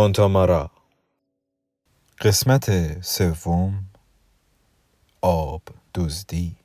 فونتامارا قسمت سوم آب دزدی.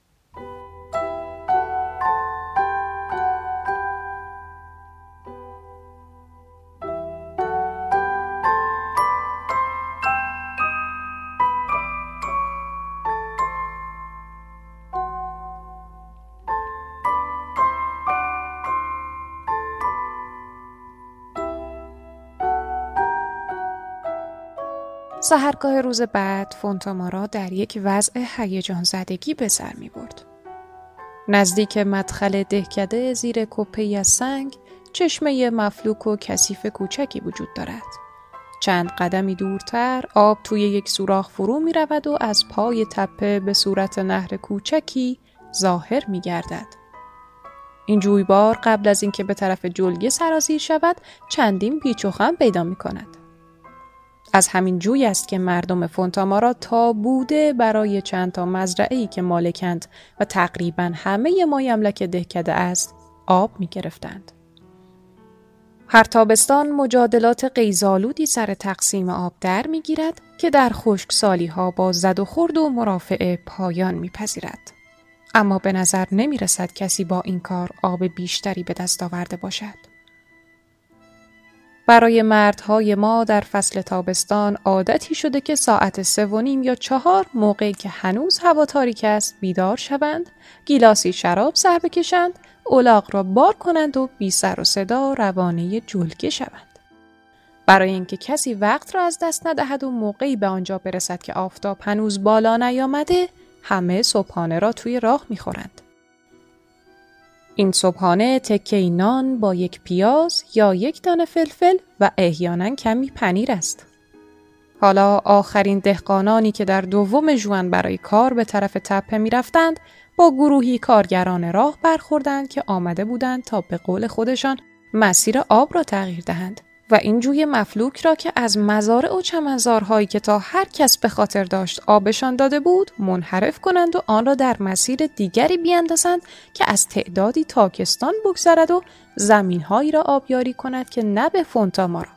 سهرگاه روز بعد فونتامارا در یک وضع هیجان زدگی به سر می برد. نزدیک مدخل دهکده زیر کپی از سنگ چشمه مفلوک و کثیف کوچکی وجود دارد. چند قدمی دورتر آب توی یک سوراخ فرو می رود و از پای تپه به صورت نهر کوچکی ظاهر می گردد. این جویبار قبل از اینکه به طرف جلگه سرازیر شود چندین پیچ و خم پیدا می کند. از همین جوی است که مردم فونتامارا تا بوده برای چند تا مزرعه ای که مالکند و تقریبا همه مایملک دهکده است آب می گرفتند. هر تابستان مجادلات قیزالودی سر تقسیم آب در می گیرد که در خشک سالی ها با زد و خورد و مرافع پایان می پذیرد. اما به نظر نمی رسد کسی با این کار آب بیشتری به دست آورده باشد. برای مردهای ما در فصل تابستان عادتی شده که ساعت سه و نیم یا چهار موقعی که هنوز هوا تاریک است بیدار شوند، گیلاسی شراب سر بکشند، اولاغ را بار کنند و بی سر و صدا روانه جلگه شوند. برای اینکه کسی وقت را از دست ندهد و موقعی به آنجا برسد که آفتاب هنوز بالا نیامده، همه صبحانه را توی راه می‌خورند. این صبحانه تکه نان با یک پیاز یا یک دانه فلفل و احیانا کمی پنیر است. حالا آخرین دهقانانی که در دوم جوان برای کار به طرف تپه می رفتند با گروهی کارگران راه برخوردند که آمده بودند تا به قول خودشان مسیر آب را تغییر دهند. و این جوی مفلوک را که از مزارع و چمنزارهایی که تا هر کس به خاطر داشت آبشان داده بود منحرف کنند و آن را در مسیر دیگری بیاندازند که از تعدادی تاکستان بگذرد و زمینهایی را آبیاری کند که نه به فونتامارا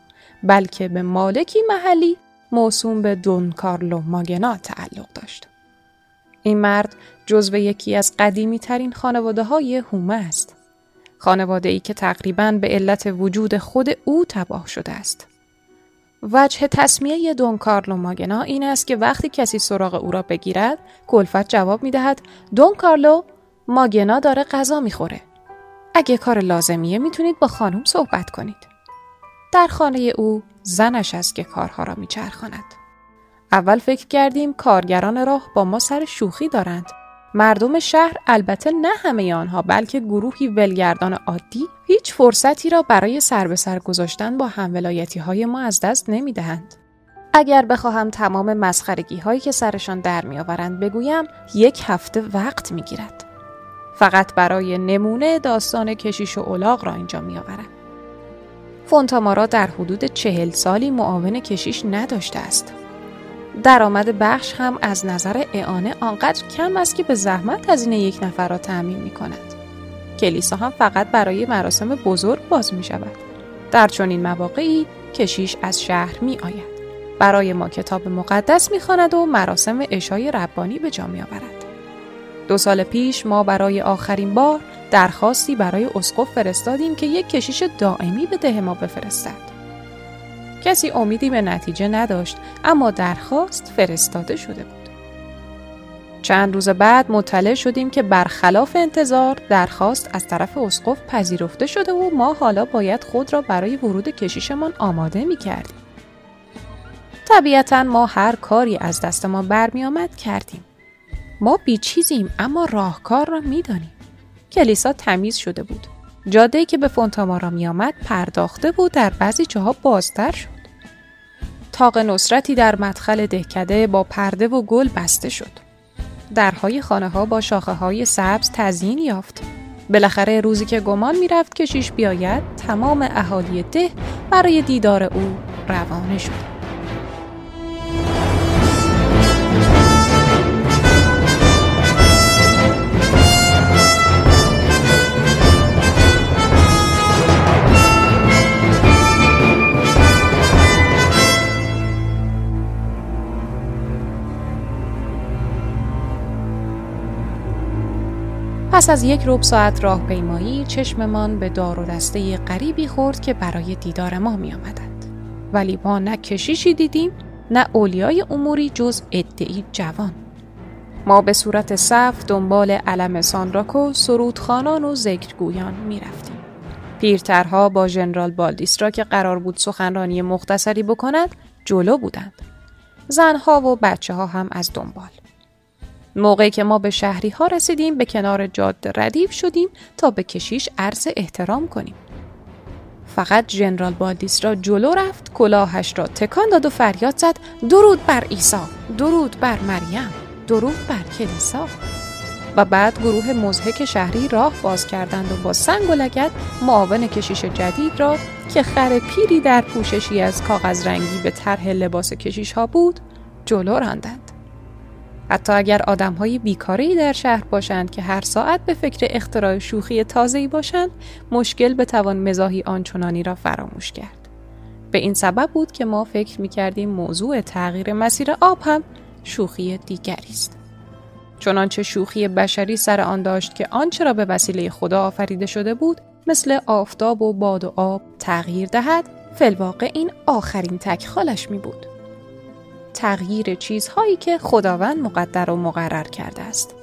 بلکه به مالکی محلی موسوم به دون کارلو ماگنا تعلق داشت. این مرد جزو یکی از قدیمی ترین خانواده های هومه است. خانواده ای که تقریبا به علت وجود خود او تباه شده است. وجه تصمیه دون کارلو ماگنا این است که وقتی کسی سراغ او را بگیرد کلفت جواب می دهد دون کارلو ماگنا داره غذا می‌خوره. اگه کار لازمیه می‌تونید با خانم صحبت کنید. در خانه او زنش است که کارها را میچرخاند. اول فکر کردیم کارگران راه با ما سر شوخی دارند مردم شهر البته نه همه آنها بلکه گروهی ولگردان عادی هیچ فرصتی را برای سر به سر گذاشتن با همولایتی های ما از دست نمی دهند. اگر بخواهم تمام مسخرگی هایی که سرشان در می آورند بگویم یک هفته وقت می گیرد. فقط برای نمونه داستان کشیش و اولاغ را اینجا می آورم. فونتامارا در حدود چهل سالی معاون کشیش نداشته است. درآمد بخش هم از نظر اعانه آنقدر کم است که به زحمت هزینه یک نفر را تأمین می کند. کلیسا هم فقط برای مراسم بزرگ باز می شود. در چنین مواقعی کشیش از شهر می آید. برای ما کتاب مقدس می و مراسم اشای ربانی به جا می آورد. دو سال پیش ما برای آخرین بار درخواستی برای اسقف فرستادیم که یک کشیش دائمی به ده ما بفرستد. کسی امیدی به نتیجه نداشت اما درخواست فرستاده شده بود. چند روز بعد مطلع شدیم که برخلاف انتظار درخواست از طرف اسقف پذیرفته شده و ما حالا باید خود را برای ورود کشیشمان آماده می کردیم. طبیعتا ما هر کاری از دست ما برمی آمد کردیم. ما بیچیزیم اما راهکار را می دانیم. کلیسا تمیز شده بود. جاده که به فونتامارا می آمد پرداخته بود در بعضی جاها بازتر شد. تاق نصرتی در مدخل دهکده با پرده و گل بسته شد. درهای خانه ها با شاخه های سبز تزیین یافت. بالاخره روزی که گمان می‌رفت کشیش بیاید تمام اهالی ده برای دیدار او روانه شد. پس از یک روب ساعت راهپیمایی چشممان به دار و دسته غریبی خورد که برای دیدار ما می آمدند. ولی ما نه کشیشی دیدیم نه اولیای اموری جز ادعی جوان. ما به صورت صف دنبال علم سانراکو سرودخانان و ذکرگویان می رفتیم. پیرترها با ژنرال بالدیسترا که قرار بود سخنرانی مختصری بکند جلو بودند. زنها و بچه ها هم از دنبال. موقعی که ما به شهری ها رسیدیم به کنار جاده ردیف شدیم تا به کشیش عرض احترام کنیم. فقط جنرال بالدیسترا جلو رفت کلاهش را تکان داد و فریاد زد درود بر عیسی درود بر مریم درود بر کلیسا و بعد گروه مزهک شهری راه باز کردند و با سنگ و لگت معاون کشیش جدید را که خر پیری در پوششی از کاغذ رنگی به طرح لباس کشیش ها بود جلو راندند. حتی اگر آدم های بیکاری در شهر باشند که هر ساعت به فکر اختراع شوخی تازه‌ای باشند مشکل به توان مزاحی آنچنانی را فراموش کرد. به این سبب بود که ما فکر می کردیم موضوع تغییر مسیر آب هم شوخی دیگری است. چنانچه شوخی بشری سر آن داشت که آنچه را به وسیله خدا آفریده شده بود مثل آفتاب و باد و آب تغییر دهد فلواقع این آخرین تکخالش می بود. تغییر چیزهایی که خداوند مقدر و مقرر کرده است.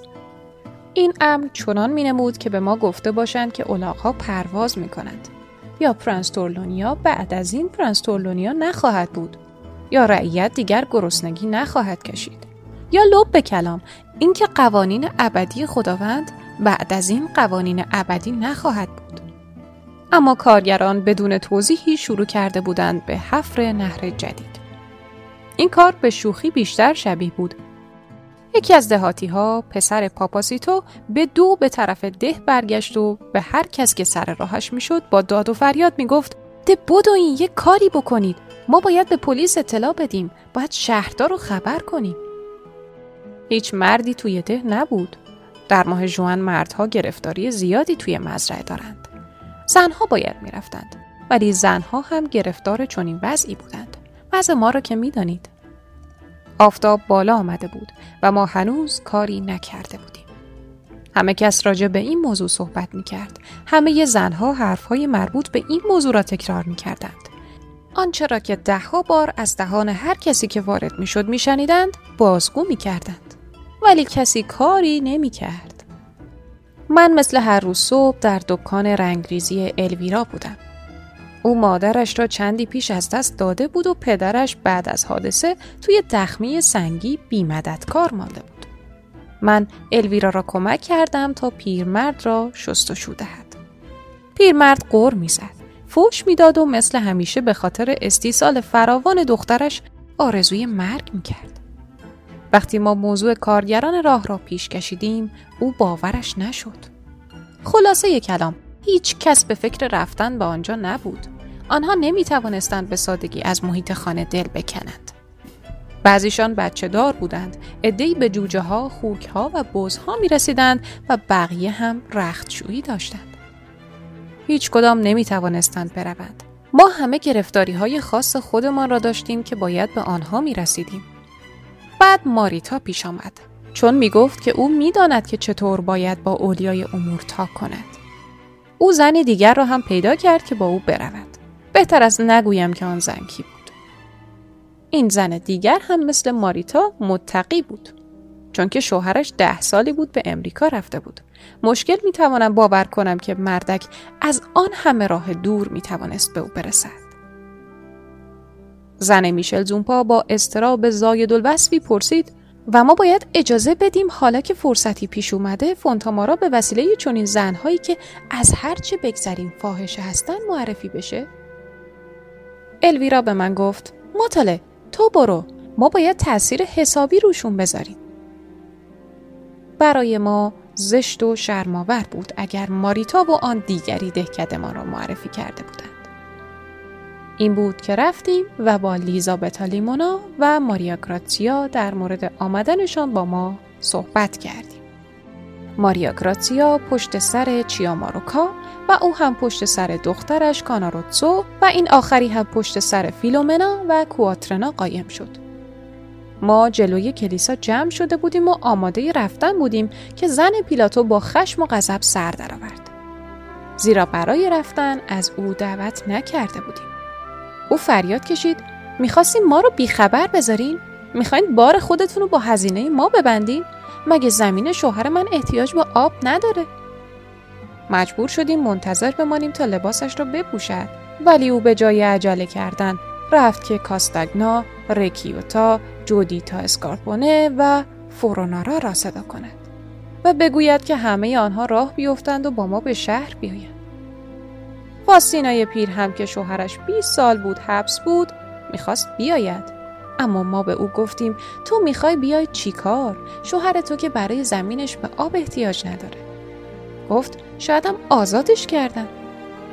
این امر چنان می نمود که به ما گفته باشند که الاغها پرواز می کنند. یا پرنستورلونیا بعد از این پرنستورلونیا نخواهد بود. یا رعیت دیگر گرسنگی نخواهد کشید. یا لب به کلام اینکه قوانین ابدی خداوند بعد از این قوانین ابدی نخواهد بود. اما کارگران بدون توضیحی شروع کرده بودند به حفر نهر جدید. این کار به شوخی بیشتر شبیه بود. یکی از دهاتی ها پسر پاپاسیتو به دو به طرف ده برگشت و به هر کس که سر راهش می‌شد با داد و فریاد می‌گفت ده این یه کاری بکنید. ما باید به پلیس اطلاع بدیم. باید شهردار رو خبر کنیم. هیچ مردی توی ده نبود. در ماه جوان مردها گرفتاری زیادی توی مزرعه دارند. زنها باید می‌رفتند ولی زنها هم گرفتار چنین وضعی بودند. وضع ما را که می‌دانید آفتاب بالا آمده بود و ما هنوز کاری نکرده بودیم همه کس راجع به این موضوع صحبت می کرد. همه زنها حرفهای مربوط به این موضوع را تکرار می کردند. آنچه را که دهها بار از دهان هر کسی که وارد می شد می شنیدند بازگو می کردند. ولی کسی کاری نمی کرد. من مثل هر روز صبح در دکان رنگریزی الویرا بودم. او مادرش را چندی پیش از دست داده بود و پدرش بعد از حادثه توی دخمی سنگی بیمددکار مانده بود. من الویرا را کمک کردم تا پیرمرد را شستشو دهد. پیرمرد قر می‌زد. فوش می‌داد و مثل همیشه به خاطر استیصال فراوان دخترش آرزوی مرگ می‌کرد. وقتی ما موضوع کارگران راه را پیش کشیدیم او باورش نشد. خلاصه کلام هیچ کس به فکر رفتن به آنجا نبود. آنها نمی توانستند به سادگی از محیط خانه دل بکنند. بعضیشان بچه دار بودند. ادهی به جوجه ها، خوک ها و بز ها می رسیدند و بقیه هم رختشویی داشتند. هیچ کدام نمی توانستند بروند. ما همه گرفتاری های خاص خودمان را داشتیم که باید به آنها می رسیدیم. بعد ماریتا پیش آمد چون می گفت که او می‌داند که چطور باید با اولیای امور تا کند. او زنی دیگر را هم پیدا کرد که با او برود. بهتر از نگویم که آن زن کی بود. این زن دیگر هم مثل ماریتا متقی بود. چون که شوهرش ده سالی بود به امریکا رفته بود. مشکل می توانم باور کنم که مردک از آن همه راه دور می توانست به او برسد. زن میشل زومپا با استراب زاید الوصفی پرسید و ما باید اجازه بدیم حالا که فرصتی پیش اومده فونتامارا به وسیله چنین زنهایی که از هرچه بگذریم فاحشه هستن معرفی بشه؟ الویرا به من گفت مطاله تو برو. ما باید تاثیر حسابی روشون بذاریم. برای ما زشت و شرماور بود اگر ماریتا و آن دیگری ما را معرفی کرده بودند. این بود که رفتیم و با لیزابتا لیمونا و ماریا گراتسیا در مورد آمدنشان با ما صحبت کردیم. ماریا گراتسیا پشت سر چیاماروکا و او هم پشت سر دخترش کاناروتسو و این آخری هم پشت سر فیلومنا و کواترنا قایم شد. ما جلوی کلیسا جمع شده بودیم و آماده رفتن بودیم که زن پیلاتو با خشم و غضب سر درآورد. زیرا برای رفتن از او دعوت نکرده بودیم. او فریاد کشید می‌خواستیم ما رو بیخبر بذارین؟ می‌خواین بار خودتون رو با هزینه ما ببندین؟ مگه زمین شوهر من احتیاج به آب نداره؟ مجبور شدیم منتظر بمانیم تا لباسش را بپوشد. ولی او به جای عجله کردن رفت که کاستاگنا، رکیوتا، جودیتا اسکارپونه و فورونارا را صدا کند و بگوید که همه آنها راه بیفتند و با ما به شهر بیایند. فاستینای پیر هم که شوهرش 20 سال بود حبس بود می‌خواست بیاید. اما ما به او گفتیم تو می‌خوای بیای چیکار؟ شوهر تو که برای زمینش به آب احتیاج نداره. گفت شایدم آزادش کردن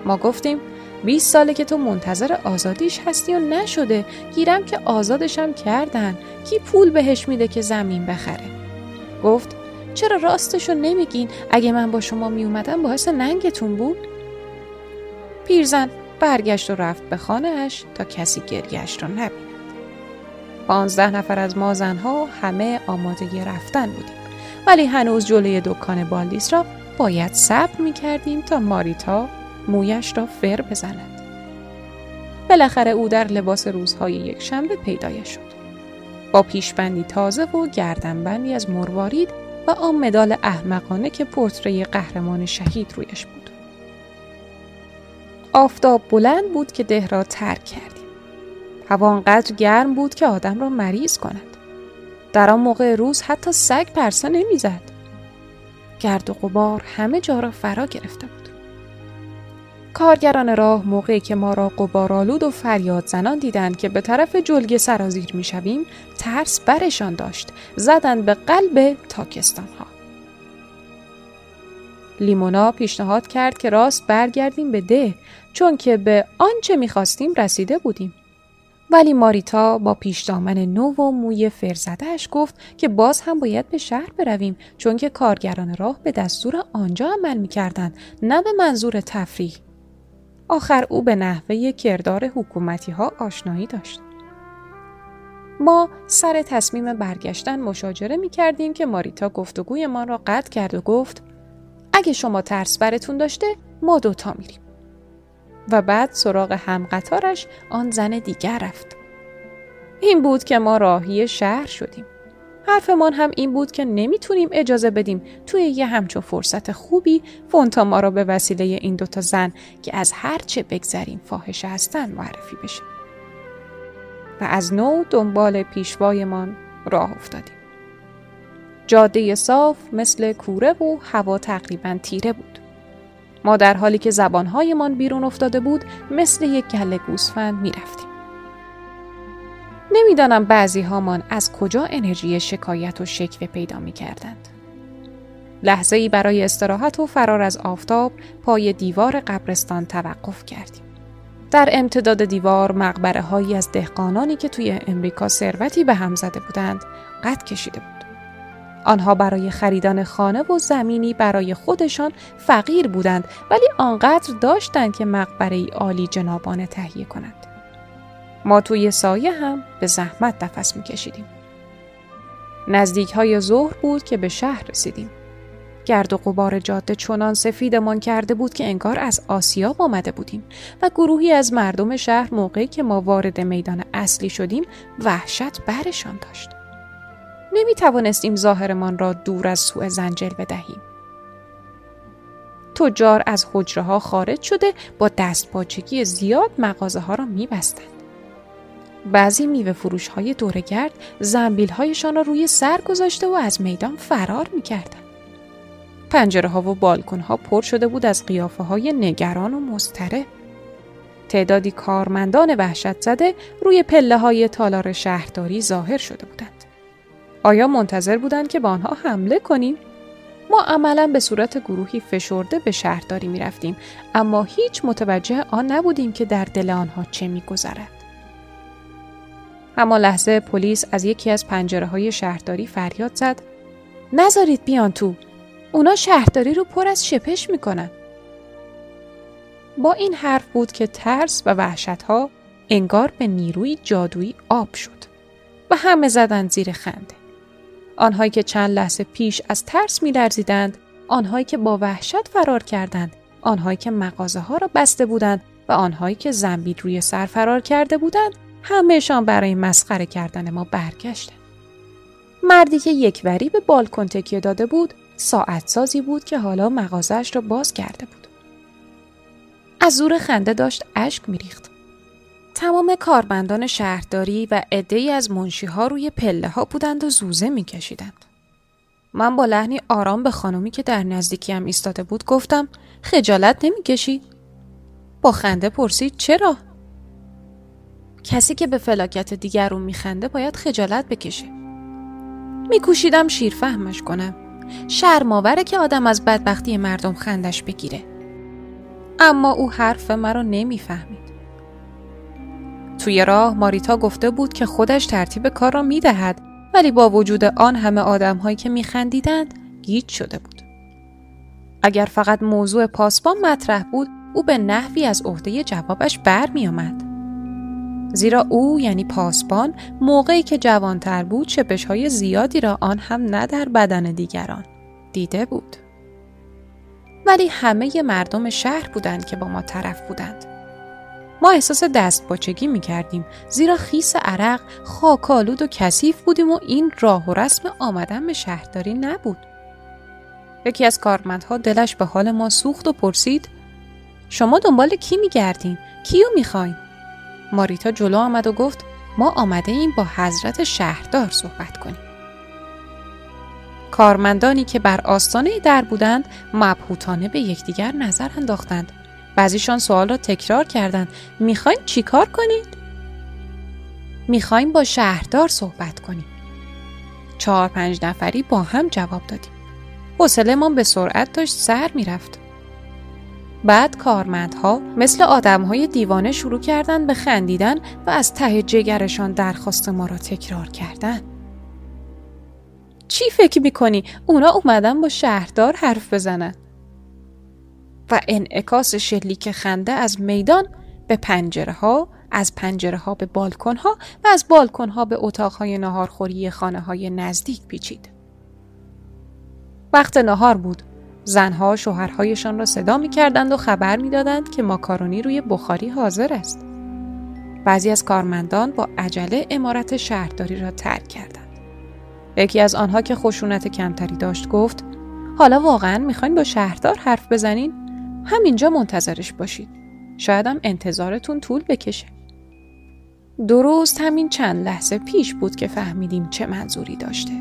ما گفتیم 20 ساله که تو منتظر آزادیش هستی و نشده. گیرم که آزادشم کردن. کی پول بهش میده که زمین بخره؟ گفت چرا راستشو نمیگین؟ اگه من با شما میومدم باعث ننگتون بود. پیرزن برگشت و رفت به خانهاش تا کسی گریهش را نبیند. پانزده نفر از ما زنها همه آماده رفتن بودیم. ولی هنوز جلوی دکان بالدیس را باید صبر می کردیم تا ماریتا مویش را فر بزند. بالاخره او در لباس روزهای یک شنبه پیدایش شد. با پیشبندی تازه و گردنبندی از مروارید و آن مدال احمقانه که پورتری قهرمان شهید رویش بود. آفتاب بلند بود که ده را ترک کردیم. هوا آنقدر گرم بود که آدم را مریض کند. در آن موقع روز حتی سگ پرسه نمی‌زد. گرد و غبار همه جا را فرا گرفته بود. کارگران راه موقعی که ما را قبارالود و فریاد زنان دیدند که به طرف جلگه سرازیر می شویم ترس برشان داشت زدن به قلب تاکستان ها. لیمونا پیشنهاد کرد که راست برگردیم به ده چون که به آنچه می‌خواستیم رسیده بودیم. ولی ماریتا با پیش دامن نو و موی فرزدهش گفت که باز هم باید به شهر برویم چون که کارگران راه به دستور آنجا عمل می‌کردند نه به منظور تفریح. آخر او به نحوه کردار حکومتی ها آشنایی داشت. ما سر تصمیم برگشتن مشاجره می کردیم که ماریتا گفتگوی ما را قطع کرد و گفت اگه شما ترس برتون داشته ما دوتا میریم. و بعد سراغ همقطارش آن زن دیگر رفت. این بود که ما راهی شهر شدیم. حرفمان هم این بود که نمی‌تونیم اجازه بدیم توی یه همچون فرصت خوبی فونتا ما را به وسیله این دوتا زن که از هر چه بگذریم فاحشه هستن معرفی بشه. و از نو دنبال پیشوایمان راه افتادیم. جاده صاف مثل کوره و هوا تقریبا تیره بود. ما در حالی که زبانهایمان بیرون افتاده بود مثل یک گله گوسفند می‌رفتیم. نمی‌دانم بعضی هامان از کجا انرژی شکایت و شکوه پیدا می کردند. لحظه ای برای استراحت و فرار از آفتاب پای دیوار قبرستان توقف کردیم. در امتداد دیوار مقبره هایی از دهقانانی که توی امریکا ثروتی به هم زده بودند قد کشیده بود. آنها برای خریدن خانه و زمینی برای خودشان فقیر بودند ولی آنقدر داشتند که مقبره ای عالی جنابانه تهیه کنند. ما توی سایه هم به زحمت نفس میکشیدیم. نزدیک های ظهر بود که به شهر رسیدیم. گرد و غبار جاده چنان سفیدمان کرده بود که انگار از آسیاب آمده بودیم و گروهی از مردم شهر موقعی که ما وارد میدان اصلی شدیم وحشت برشان داشت. نمی توانستیم ظاهرمان را دور از سوء زنجل بدهیم. تجار از حجره ها خارج شده با دست باچگی زیاد مغازه ها را می بستند. بعضی میوه فروش های دورگرد زنبیل هایشان را روی سر گذاشته و از میدان فرار می کردن. پنجره ها و بالکن ها پر شده بود از قیافه های نگران و مستره. تعدادی کارمندان وحشت زده روی پله های تالار شهرداری ظاهر شده بودند. آیا منتظر بودند که با آنها حمله کنیم؟ ما عملا به صورت گروهی فشرده به شهرداری می رفتیم اما هیچ متوجه آن نبودیم که در دل آنها چه می گذرد. اما لحظه پلیس از یکی از پنجره های شهرداری فریاد زد نذارید بیان تو اونا شهرداری رو پر از شپش می‌کنن با این حرف بود که ترس و وحشت ها انگار به نیروی جادویی آب شد و همه زدند زیر خنده. آنهایی که چند لحظه پیش از ترس میلرزیدند، آنهایی که با وحشت فرار کردند، آنهایی که مغازه ها را بسته بودند و آنهایی که زنبیل روی سر فرار کرده بودند، همهشان برای مسخره کردن ما برگشتند. مردی که یک وری به بالکن تکیه داده بود، ساعت سازی بود که حالا مغازش را باز کرده بود. از زور خنده داشت اشک میریخت. تمام کارمندان شهرداری و عدهای از منشیها روی پله ها بودند و زوزه میکشیدند. من با لحنی آرام به خانمی که در نزدیکیم ایستاده بود گفتم خجالت نمی‌کشی؟ با خنده پرسید چرا؟ کسی که به فلاکت دیگرون میخنده باید خجالت بکشه. میکوشیدم شیر فهمش کنم. شرماوره که آدم از بدبختی مردم خندش بگیره. اما او حرف مرا نمی‌فهمید. توی راه ماریتا گفته بود که خودش ترتیب کار را می‌دهد ولی با وجود آن همه آدم هایی که میخندیدند گیج شده بود. اگر فقط موضوع پاسبان مطرح بود او به نحوی از عهده جوابش بر می آمد. زیرا او یعنی پاسبان موقعی که جوانتر بود چپش های زیادی را آن هم نه در بدن دیگران دیده بود. ولی همه مردم شهر بودند که با ما طرف بودند. ما احساس دست باچگی می کردیم زیرا خیس عرق خاکالود و کثیف بودیم و این راه و رسم آمدن به شهرداری نبود. یکی از کارمندها دلش به حال ما سوخت و پرسید شما دنبال کی می گردین؟ کیو خواین؟ ماریتا جلو آمد و گفت ما آمده ایم با حضرت شهردار صحبت کنیم. کارمندانی که بر آستانه در بودند مبهوتانه به یکدیگر نظر انداختند. بعضیشان سوال را تکرار کردند. می‌خواین چیکار کنید؟ می‌خوایم با شهردار صحبت کنیم. چهار پنج نفری با هم جواب دادیم. حوصلهمان به سرعت داشت سر می‌رفت. بعد کارمندها مثل آدمهای دیوانه شروع کردند به خندیدن و از ته جگرشان درخواست ما را تکرار کردن. چی فکر می‌کنی؟ اونا اومدن با شهردار حرف بزنن. و انعکاس شلیک خنده از میدان به پنجره ها، از پنجره ها به بالکن ها و از بالکن ها به اتاق های نهارخوری خانه های نزدیک پیچید. وقت نهار بود. زنها شوهرهایشان را صدا می کردند و خبر می دادند که ماکارونی روی بخاری حاضر است. بعضی از کارمندان با عجله امارت شهرداری را ترک کردند. یکی از آنها که خشونت کمتری داشت گفت حالا واقعا می‌خواین با شهردار حرف بزنین؟ همینجا منتظرش باشید. شایدم انتظارتون طول بکشه. درست همین چند لحظه پیش بود که فهمیدیم چه منظوری داشته.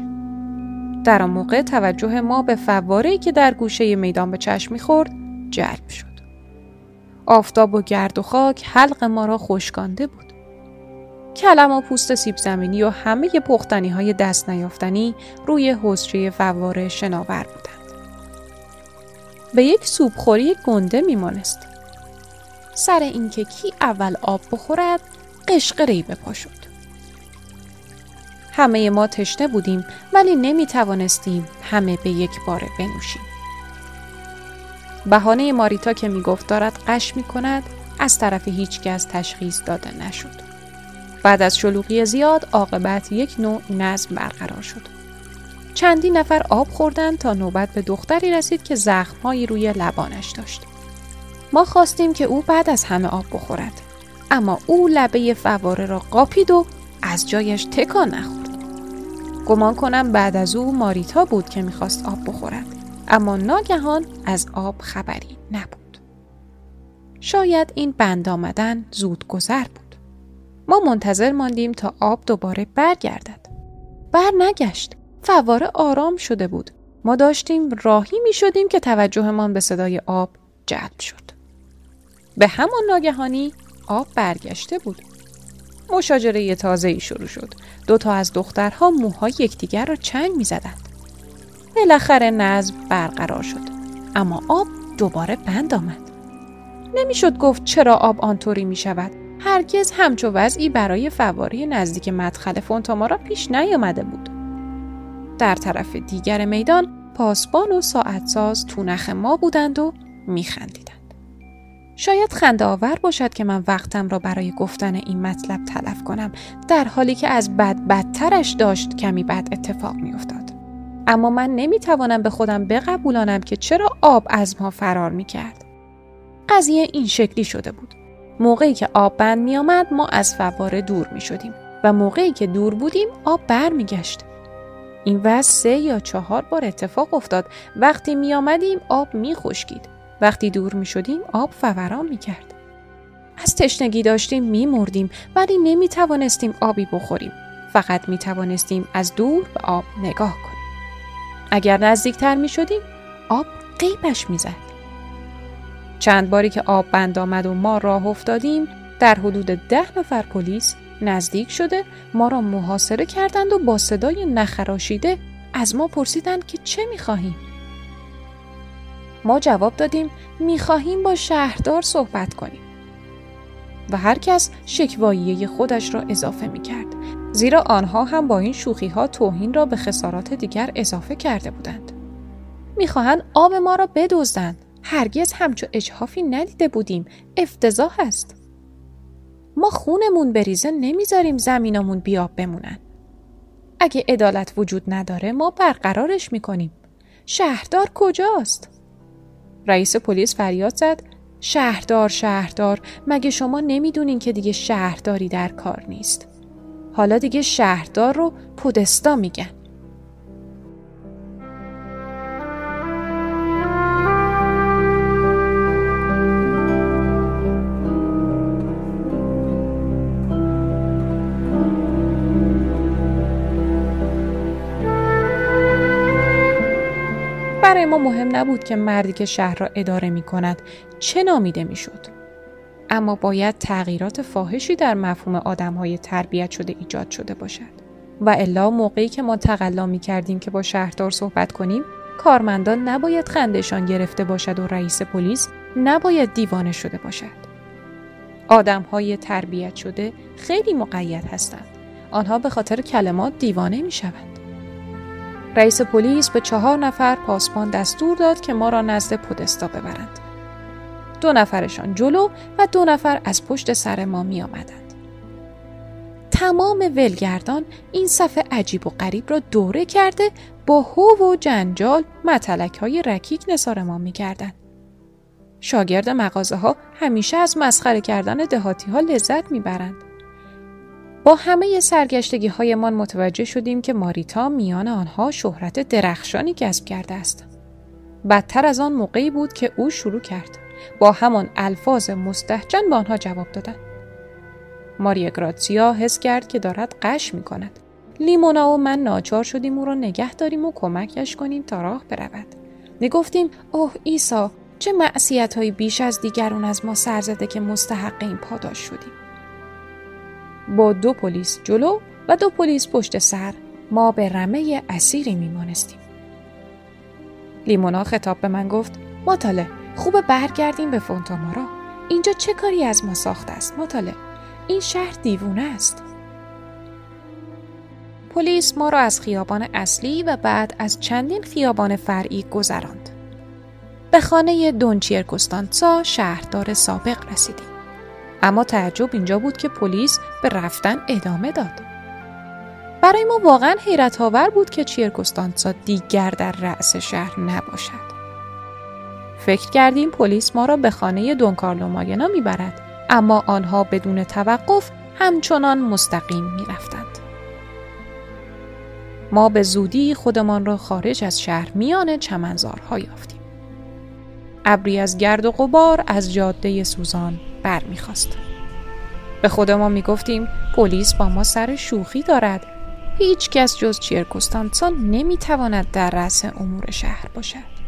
در آن موقع توجه ما به فواره‌ای که در گوشه میدان به چشم می‌خورد جلب شد. آفتاب و گرد و خاک حلق ما را خشکانده بود. کلم و پوست سیب زمینی و همه پختنی های دست نیافتنی روی حسری فواره شناور بودند. به یک سوپخوری گنده میمانست. سر اینکه کی اول آب بخورد قشقری به پا شد. همه ما تشنه بودیم ولی نمی توانستیم همه به یک باره بنوشیم. بهانه ماریتا که می گفت دارد قش می کند از طرف هیچکس تشخیص داده نشد. بعد از شلوغی زیاد عاقبت یک نوع نظم برقرار شد. چندی نفر آب خوردند تا نوبت به دختری رسید که زخمهایی روی لبانش داشت. ما خواستیم که او بعد از همه آب بخورد. اما او لبه فواره را قاپید و از جایش تکان نخورد. گمان کنم بعد از او ماریتا بود که می‌خواست آب بخورد. اما ناگهان از آب خبری نبود. شاید این بند آمدن زود گذر بود. ما منتظر ماندیم تا آب دوباره برگردد. بر نگشت. فواره آرام شده بود. ما داشتیم راهی می شدیم که توجهمان به صدای آب جلب شد. به همان ناگهانی آب برگشته بود. مشاجره تازه ای شروع شد. دو تا از دخترها موهای یکدیگر را چنگ می زدند. بالاخره نظم برقرار شد. اما آب دوباره بند آمد. نمی‌شد گفت چرا آب آنطوری می شود. هرگز همچو وضعی برای فواره نزدیک مدخل فونتامارا پیش نیامده بود. در طرف دیگر میدان پاسبان و ساعتساز تو نخ ما بودند و میخندیدند. شاید خنده آور باشد که من وقتم را برای گفتن این مطلب تلف کنم در حالی که از بد بدترش داشت کمی بد اتفاق می افتاد. اما من نمی توانم به خودم بقبولانم که چرا آب از ما فرار می کرد. قضیه این شکلی شده بود. موقعی که آب بند می آمد ما از فواره دور می شدیم و موقعی که دور بودیم آب بر می گشت. این وضع سه یا چهار بار اتفاق افتاد وقتی می آمدیم آب می خشکید. وقتی دور می شدیم آب فوران می کرد. از تشنگی داشتیم می مردیم ولی نمی توانستیم آبی بخوریم. فقط می توانستیم از دور به آب نگاه کنیم. اگر نزدیکتر می شدیم آب قیبش می زد. چند باری که آب بند آمد و ما راه افتادیم در حدود ده نفر پلیس نزدیک شده ما را محاصره کردند و با صدای نخراشیده از ما پرسیدند که چه می‌خواهیم ما جواب دادیم می‌خواهیم با شهردار صحبت کنیم و هر کس شکواییه خودش را اضافه می کرد. زیرا آنها هم با این شوخی ها توهین را به خسارات دیگر اضافه کرده بودند. می‌خواهند آب ما را بدزدند. هرگز همچو اجحافی ندیده بودیم. افتضاح است. ما خونمون بریزه نمی‌ذاریم زمینمون بیاب بمونن. اگه عدالت وجود نداره ما برقرارش می‌کنیم. شهردار کجاست؟ رئیس پلیس فریاد زد شهردار شهردار مگه شما نمی‌دونین که دیگه شهرداری در کار نیست حالا دیگه شهردار رو پودستا میگن مهم نبود که مردی که شهر را اداره می کند چه نامیده می شد. اما باید تغییرات فاحشی در مفهوم آدم های تربیت شده ایجاد شده باشد. و الا موقعی که ما تقلا می کردیم که با شهردار صحبت کنیم کارمندان نباید خندشان گرفته باشد و رئیس پلیس نباید دیوانه شده باشد. آدم های تربیت شده خیلی مقید هستند. آنها به خاطر کلمات دیوانه می شوند. رئیس پلیس به چهار نفر پاسبان دستور داد که ما را نزد پودستا ببرند. دو نفرشان جلو و دو نفر از پشت سر ما می آمدند. تمام ولگردان این صفحه عجیب و غریب را دوره کرده با هو و جنجال متلک های رکیک نصار ما می کردن. شاگرد مغازه ها همیشه از مسخره کردن دهاتی ها لذت می برند. با همه سرگشتگی هایمان متوجه شدیم که ماریتا میان آنها شهرت درخشانی کسب کرده است. بدتر از آن موقعی بود که او شروع کرد. با همان الفاظ مستحجن به آنها جواب دادن. ماریا گراتسیا حس کرد که دارد قش می کند. لیمونا و من ناچار شدیم او را نگه داریم و کمکش کنیم تا راه برود. نگفتیم اوه ایسا چه معصیت های بیش از دیگران از ما سر زده که مستحق این پاداش شدیم. با دو پلیس جلو و دو پلیس پشت سر ما به رمه اسیری میمانستیم. لیمونا خطاب به من گفت ماتاله خوب برگردیم به فونتامارا. اینجا چه کاری از ما ساخته است ماتاله این شهر دیوونه است. پلیس ما را از خیابان اصلی و بعد از چندین خیابان فرعی گذراند. به خانه دونچیرکوستانسا شهردار سابق رسیدیم. اما تعجب اینجا بود که پلیس به رفتن ادامه داد. برای ما واقعا حیرت آور بود که چیرکوستانسا دیگر در رأس شهر نباشد. فکر کردیم پلیس ما را به خانه دونکارلو ماگنا می‌برد اما آنها بدون توقف همچنان مستقیم می‌رفتند. ما به زودی خودمان را خارج از شهر میان چمنزارها یافتیم. ابری از گرد و غبار از جاده سوزان برمیخواست. به خودمان می‌گفتیم پلیس با ما سر شوخی دارد. هیچ کس جز چیرکوستانسان نمی‌تواند در رأس امور شهر باشد.